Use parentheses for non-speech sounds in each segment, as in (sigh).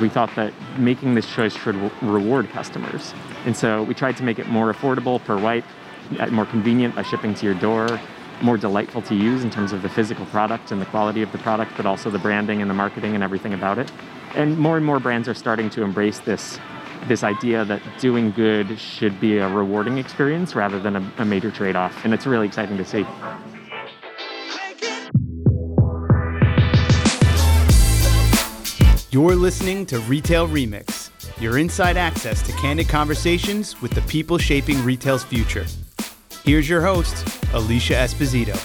we thought that making this choice should reward customers. And so we tried to make it more affordable per wipe, more convenient by shipping to your door, more delightful to use in terms of the physical product and the quality of the product, but also the branding and the marketing and everything about it. And more and more brands are starting to embrace this this idea that doing good should be a rewarding experience rather than a, a major trade-off. And it's really exciting to see. You're listening to Retail Remix, your inside access to candid conversations with the people shaping retail's future. Here's your host, Alicia Esposito.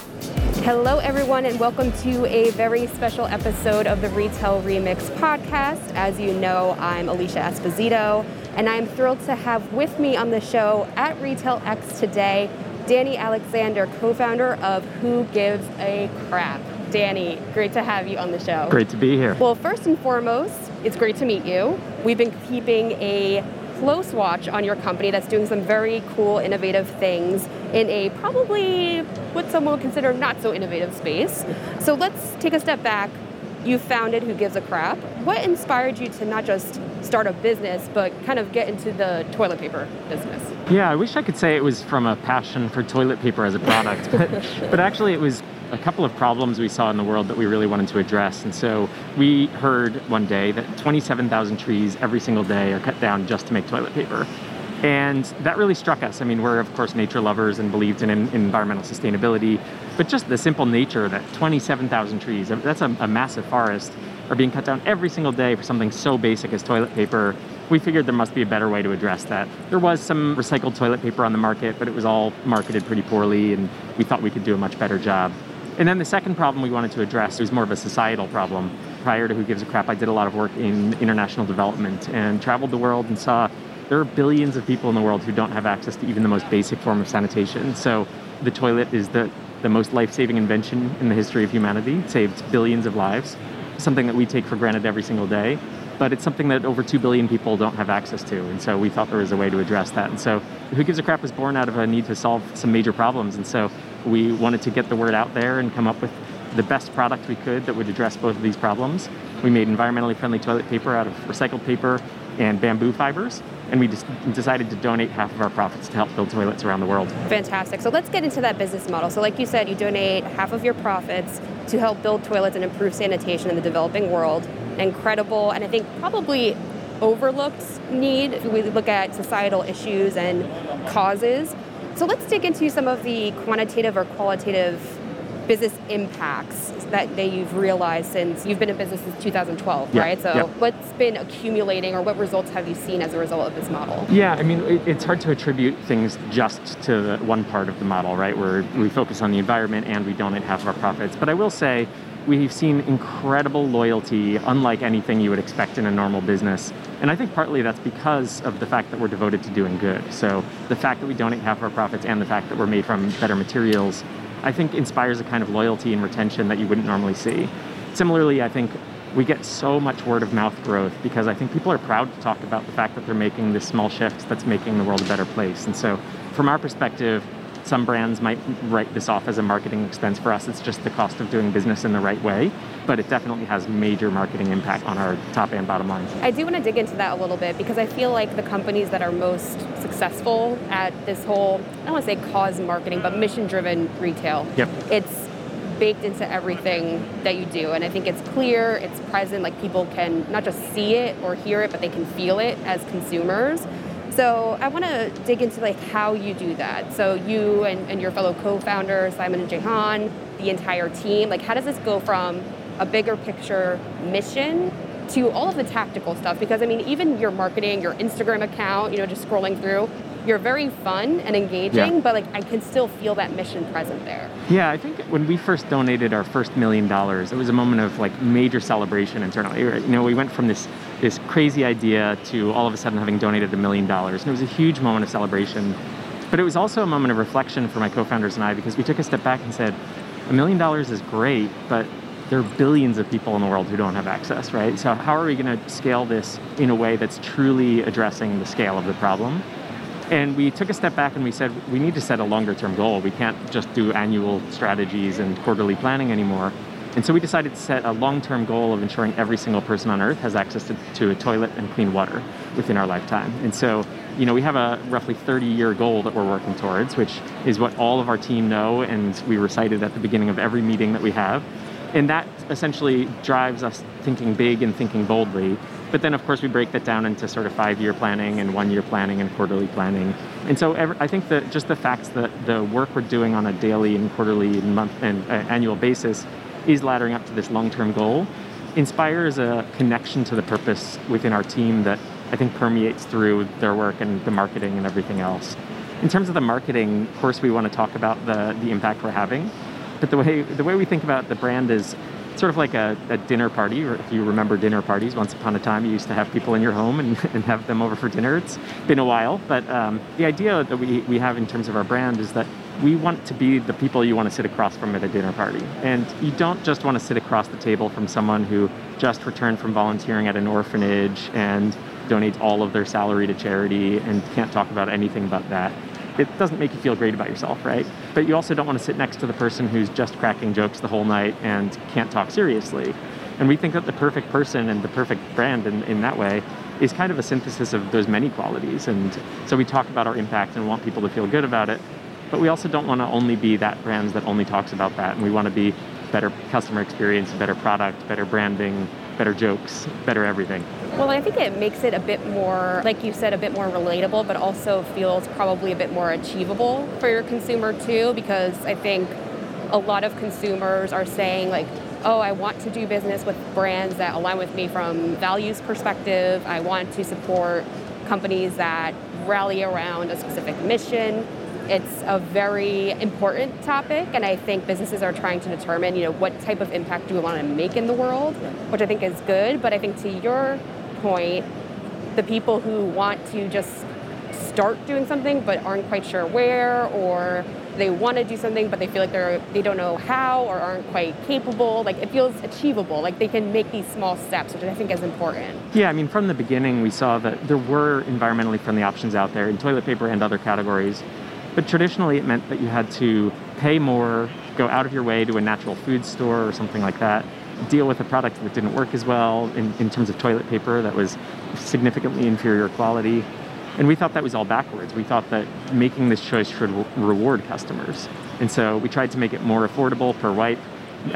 Hello, everyone, and welcome to a very special episode of the Retail Remix podcast. As you know, I'm Alicia Esposito, and I'm thrilled to have with me on the show at Retail X today Danny Alexander, co founder of Who Gives a Crap. Danny, great to have you on the show. Great to be here. Well, first and foremost, it's great to meet you. We've been keeping a close watch on your company that's doing some very cool, innovative things in a probably what some would consider not so innovative space. So let's take a step back. You founded Who Gives a Crap. What inspired you to not just start a business, but kind of get into the toilet paper business? Yeah, I wish I could say it was from a passion for toilet paper as a product, (laughs) but, but actually it was a couple of problems we saw in the world that we really wanted to address. And so we heard one day that 27,000 trees every single day are cut down just to make toilet paper. And that really struck us. I mean, we're, of course, nature lovers and believed in, in environmental sustainability, but just the simple nature that 27,000 trees, that's a, a massive forest, are being cut down every single day for something so basic as toilet paper we figured there must be a better way to address that. There was some recycled toilet paper on the market, but it was all marketed pretty poorly, and we thought we could do a much better job. And then the second problem we wanted to address was more of a societal problem. Prior to Who Gives a Crap, I did a lot of work in international development and traveled the world and saw there are billions of people in the world who don't have access to even the most basic form of sanitation. So the toilet is the, the most life saving invention in the history of humanity, it saved billions of lives, something that we take for granted every single day. But it's something that over 2 billion people don't have access to. And so we thought there was a way to address that. And so Who Gives a Crap was born out of a need to solve some major problems. And so we wanted to get the word out there and come up with the best product we could that would address both of these problems. We made environmentally friendly toilet paper out of recycled paper and bamboo fibers, and we decided to donate half of our profits to help build toilets around the world. Fantastic. So let's get into that business model. So, like you said, you donate half of your profits to help build toilets and improve sanitation in the developing world. Incredible, and I think probably overlooked need if we look at societal issues and causes. So let's dig into some of the quantitative or qualitative business impacts that, that you've realized since you've been in business since 2012, yeah, right? So yeah. what's been accumulating or what results have you seen as a result of this model? Yeah, I mean, it, it's hard to attribute things just to one part of the model, right? Where we focus on the environment and we donate half of our profits. But I will say, we've seen incredible loyalty, unlike anything you would expect in a normal business. And I think partly that's because of the fact that we're devoted to doing good. So the fact that we donate half of our profits and the fact that we're made from better materials, I think inspires a kind of loyalty and retention that you wouldn't normally see. Similarly, I think we get so much word of mouth growth because I think people are proud to talk about the fact that they're making this small shift that's making the world a better place. And so, from our perspective, some brands might write this off as a marketing expense. For us, it's just the cost of doing business in the right way, but it definitely has major marketing impact on our top and bottom line. I do want to dig into that a little bit because I feel like the companies that are most successful at this whole, I don't want to say cause marketing, but mission driven retail. Yep. It's baked into everything that you do. And I think it's clear, it's present, like people can not just see it or hear it, but they can feel it as consumers. So I want to dig into like how you do that. So you and, and your fellow co-founder Simon and Jehan, the entire team, like how does this go from a bigger picture mission to all of the tactical stuff? Because I mean, even your marketing, your Instagram account, you know, just scrolling through, you're very fun and engaging, yeah. but like I can still feel that mission present there. Yeah, I think when we first donated our first million dollars, it was a moment of like major celebration internally. You know, we went from this this crazy idea to all of a sudden having donated a million dollars, and it was a huge moment of celebration. But it was also a moment of reflection for my co-founders and I because we took a step back and said, a million dollars is great, but there are billions of people in the world who don't have access, right? So how are we going to scale this in a way that's truly addressing the scale of the problem? And we took a step back and we said, we need to set a longer term goal. We can't just do annual strategies and quarterly planning anymore. And so we decided to set a long term goal of ensuring every single person on earth has access to, to, a toilet and clean water within our lifetime. And so, you know, we have a roughly 30 year goal that we're working towards, which is what all of our team know and we recite it at the beginning of every meeting that we have. And that essentially drives us thinking big and thinking boldly. But then, of course, we break that down into sort of five year planning and one year planning and quarterly planning. And so every, I think that just the facts that the work we're doing on a daily and quarterly and month and uh, annual basis is laddering up to this long term goal inspires a connection to the purpose within our team that I think permeates through their work and the marketing and everything else. In terms of the marketing, of course, we want to talk about the, the impact we're having. But the way, the way we think about the brand is sort of like a, a, dinner party, or if you remember dinner parties, once upon a time you used to have people in your home and, (laughs) and have them over for dinner. It's been a while, but um, the idea that we, we have in terms of our brand is that we want to be the people you want to sit across from at a dinner party. And you don't just want to sit across the table from someone who just returned from volunteering at an orphanage and donates all of their salary to charity and can't talk about anything but that. It doesn't make you feel great about yourself, right? But you also don't want to sit next to the person who's just cracking jokes the whole night and can't talk seriously. And we think that the perfect person and the perfect brand in, in that way is kind of a synthesis of those many qualities. And so we talk about our impact and want people to feel good about it but we also don't want to only be that brand that only talks about that. And we want to be better customer experience, better product, better branding, better jokes, better everything. Well, I think it makes it a bit more, like you said, a bit more relatable, but also feels probably a bit more achievable for your consumer too, because I think a lot of consumers are saying, like, oh, I want to do business with brands that align with me from values perspective. I want to support companies that rally around a specific mission. It's a very important topic, and I think businesses are trying to determine, you know, what type of impact do we want to make in the world, which I think is good. But I think to your point, the people who want to just start doing something but aren't quite sure where, or they want to do something but they feel like they're they don't know how or aren't quite capable like it feels achievable like they can make these small steps which i think is important yeah i mean from the beginning we saw that there were environmentally friendly options out there in toilet paper and other categories but traditionally, it meant that you had to pay more, go out of your way to a natural food store or something like that, deal with a product that didn't work as well in, in terms of toilet paper that was significantly inferior quality. And we thought that was all backwards. We thought that making this choice should reward customers. And so we tried to make it more affordable per wipe,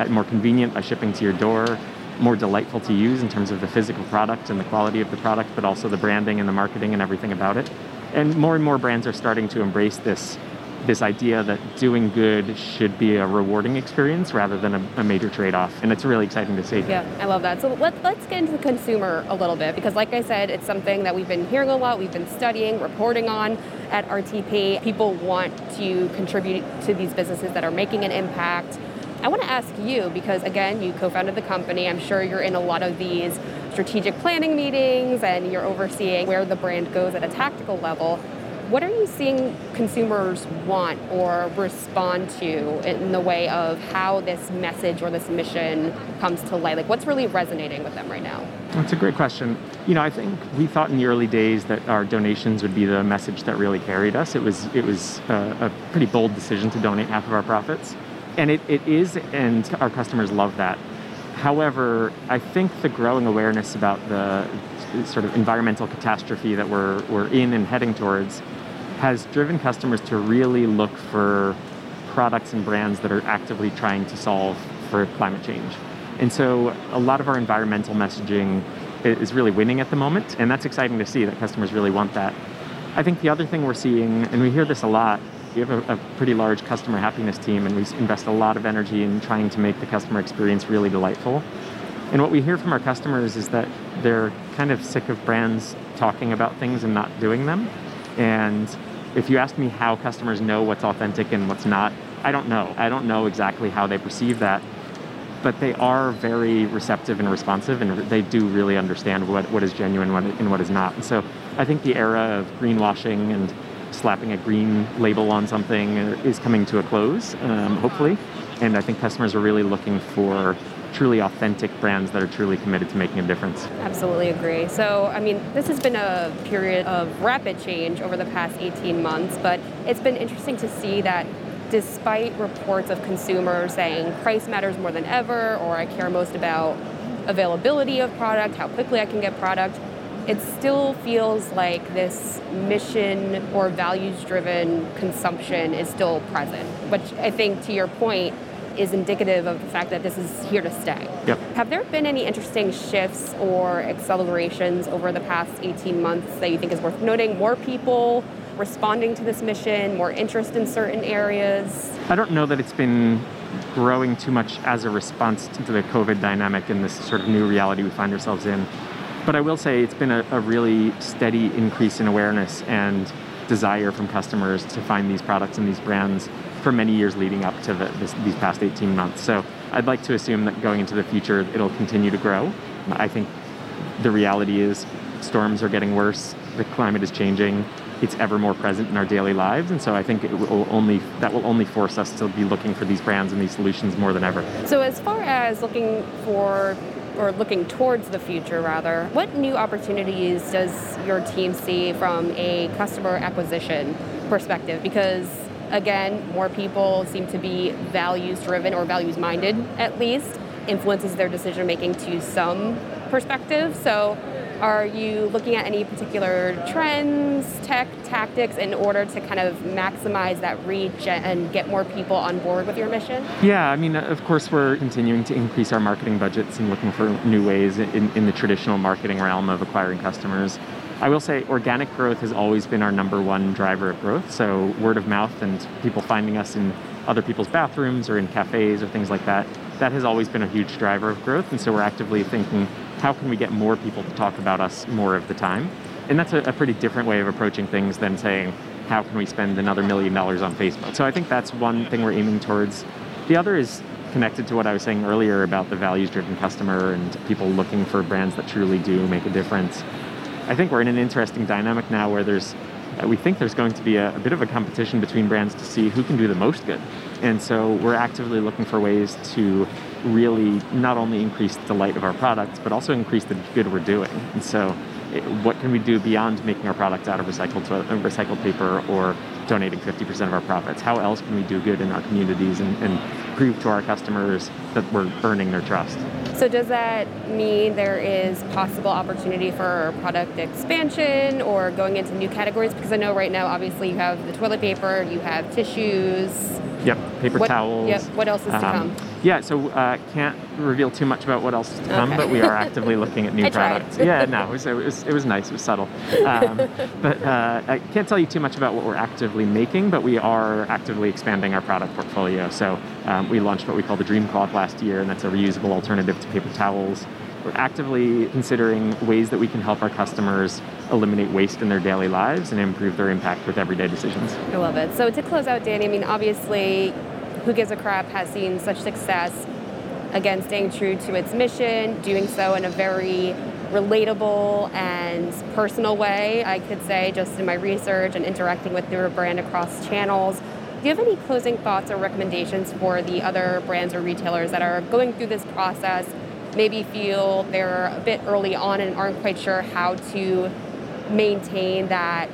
more convenient by shipping to your door, more delightful to use in terms of the physical product and the quality of the product, but also the branding and the marketing and everything about it and more and more brands are starting to embrace this this idea that doing good should be a rewarding experience rather than a, a, major trade-off. And it's really exciting to see. Yeah i love that. So let, let's get into the consumer a little bit because like i said it's something that we've been hearing a lot we've been studying reporting on at rtp people want to contribute to these businesses that are making an impact. I want to ask you because again you co-founded the company i'm sure you're in a lot of these strategic planning meetings and you're overseeing where the brand goes at a tactical level. What are you seeing consumers want or respond to in the way of how this message or this mission comes to light? Like, what's really resonating with them right now? That's a great question. You know, I think we thought in the early days that our donations would be the message that really carried us. It was it was a, a pretty bold decision to donate half of our profits, and it, it is, and our customers love that. However, I think the growing awareness about the sort of environmental catastrophe that we're, we're in and heading towards has driven customers to really look for products and brands that are actively trying to solve for climate change. And so a lot of our environmental messaging is really winning at the moment, and that's exciting to see that customers really want that. I think the other thing we're seeing, and we hear this a lot, we have a, a, pretty large customer happiness team, and we invest a lot of energy in trying to make the customer experience really delightful. And what we hear from our customers is that they're kind of sick of brands talking about things and not doing them. And if you ask me how customers know what's authentic and what's not, I don't know. I don't know exactly how they perceive that. But they are very receptive and responsive, and they do really understand what, what is genuine and what is not. And so I think the era of greenwashing and slapping a green label on something is coming to a close, um, hopefully. And I think customers are really looking for truly authentic brands that are truly committed to making a difference. Absolutely agree. So, I mean, this has been a period of rapid change over the past 18 months, but it's been interesting to see that despite reports of consumers saying price matters more than ever, or I care most about availability of product, how quickly I can get product, it still feels like this mission or values driven consumption is still present, which I think, to your point, is indicative of the fact that this is here to stay. Yep. Have there been any interesting shifts or accelerations over the past 18 months that you think is worth noting? More people responding to this mission, more interest in certain areas? I don't know that it's been growing too much as a response to the COVID dynamic and this sort of new reality we find ourselves in. But I will say it's been a, a really steady increase in awareness and desire from customers to find these products and these brands for many years leading up to the, this, these past 18 months. So I'd like to assume that going into the future, it'll continue to grow. I think the reality is storms are getting worse, the climate is changing, it's ever more present in our daily lives, and so I think it will only that will only force us to be looking for these brands and these solutions more than ever. So as far as looking for or looking towards the future rather, what new opportunities does your team see from a customer acquisition perspective? Because again, more people seem to be values driven or values minded at least, influences their decision making to some perspective. So, are you looking at any particular trends, tech, tactics in order to kind of maximize that reach and get more people on board with your mission? Yeah, I mean, of course, we're continuing to increase our marketing budgets and looking for new ways in, in the traditional marketing realm of acquiring customers. I will say organic growth has always been our number one driver of growth. So word of mouth and people finding us in other people's bathrooms or in cafes or things like that, that has always been a huge driver of growth. And so we're actively thinking, how can we get more people to talk about us more of the time? And that's a, a pretty different way of approaching things than saying, how can we spend another million dollars on Facebook? So I think that's one thing we're aiming towards. The other is connected to what I was saying earlier about the values driven customer and people looking for brands that truly do make a difference. I think we're in an interesting dynamic now where there's uh, we think there's going to be a, a, bit of a competition between brands to see who can do the most good. And so we're actively looking for ways to really not only increase the light of our products, but also increase the good we're doing. And so it, what can we do beyond making our products out of recycled, uh, recycled paper or donating 50% of our profits? How else can we do good in our communities and, and prove to our customers that we're earning their trust? So does that mean there is possible opportunity for product expansion or going into new categories? Because I know right now, obviously, you have the toilet paper, you have tissues. Yep, paper what, towels. Yep. What else is to um, come? Yeah, so uh, can't reveal too much about what else is to come, okay. but we are actively looking at (laughs) new products. Yeah, no, it was, it was, it was nice. It was subtle. Um, (laughs) but uh, I can't tell you too much about what we're actively making, but we are actively expanding our product portfolio. So um, we launched what we call the Dream Cloth last year, and that's a reusable alternative to paper towels. We're actively considering ways that we can help our customers eliminate waste in their daily lives and improve their impact with everyday decisions. I love it. So to close out, Danny, I mean, obviously who Gives a Crap has seen such success, again, staying true to its mission, doing so in a very relatable and personal way, I could say, just in my research and interacting with your brand across channels. Do you have any closing thoughts or recommendations for the other brands or retailers that are going through this process, maybe feel they're a bit early on and aren't quite sure how to maintain that,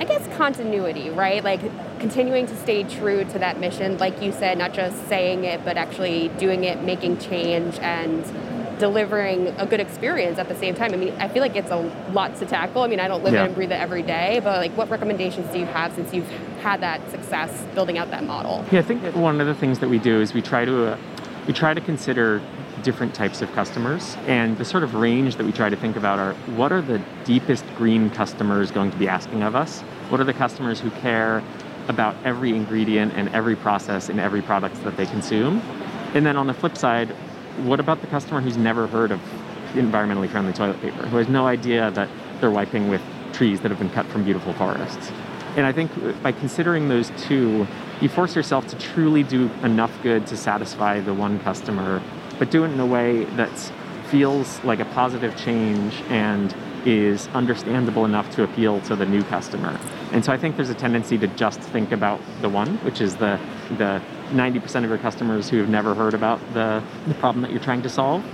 I guess, continuity, right? Like continuing to stay true to that mission, like you said, not just saying it, but actually doing it, making change, and delivering a good experience at the same time. I mean, I feel like it's a lot to tackle. I mean, I don't live yeah. it and breathe it every day, but like, what recommendations do you have since you've had that success building out that model? Yeah, I think one of the things that we do is we try to uh, we try to consider different types of customers and the sort of range that we try to think about are what are the deepest green customers going to be asking of us what are the customers who care about every ingredient and every process in every product that they consume. And then on the flip side, what about the customer who's never heard of environmentally friendly toilet paper, who has no idea that they're wiping with trees that have been cut from beautiful forests? And I think by considering those two, you force yourself to truly do enough good to satisfy the one customer, but do it in a way that feels like a positive change and is understandable enough to appeal to the new customer. And so I think there's a tendency to just think about the one, which is the the 90% of your customers who have never heard about the, the problem that you're trying to solve.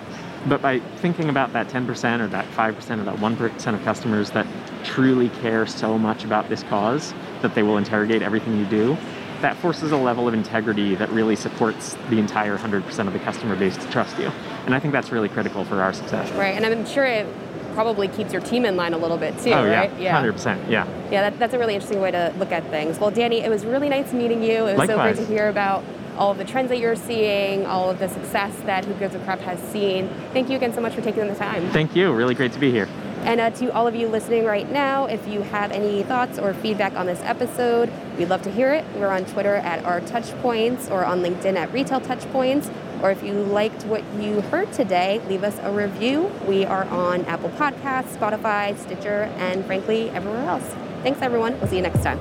But by thinking about that 10% or that 5% or that 1% of customers that truly care so much about this cause that they will interrogate everything you do, that forces a level of integrity that really supports the entire 100% of the customer base to trust you. And I think that's really critical for our success. Right, and I'm sure it probably keeps your team in line a little bit too, oh, right? Yeah, 100%. Yeah. Yeah, that, that's a really interesting way to look at things. Well, Danny, it was really nice meeting you. It was Likewise. so great to hear about all of the trends that you're seeing, all of the success that Who Gives a Crap has seen. Thank you again so much for taking the time. Thank you. Really great to be here. And uh, to all of you listening right now, if you have any thoughts or feedback on this episode, we'd love to hear it. We're on Twitter at our Touchpoints or on LinkedIn at Retail Touchpoints. Or if you liked what you heard today, leave us a review. We are on Apple Podcasts, Spotify, Stitcher, and frankly, everywhere else. Thanks, everyone. We'll see you next time.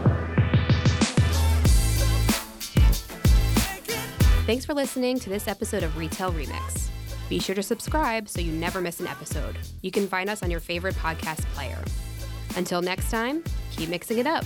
Thanks for listening to this episode of Retail Remix. Be sure to subscribe so you never miss an episode. You can find us on your favorite podcast player. Until next time, keep mixing it up.